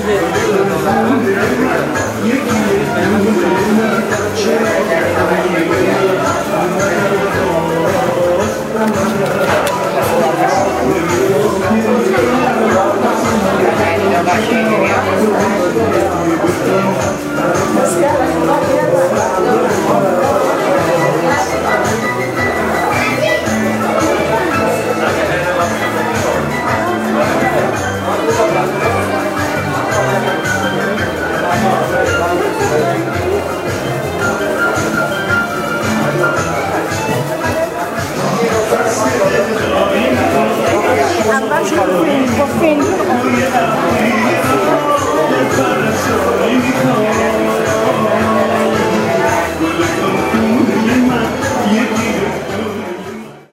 感じで。acho fofinho.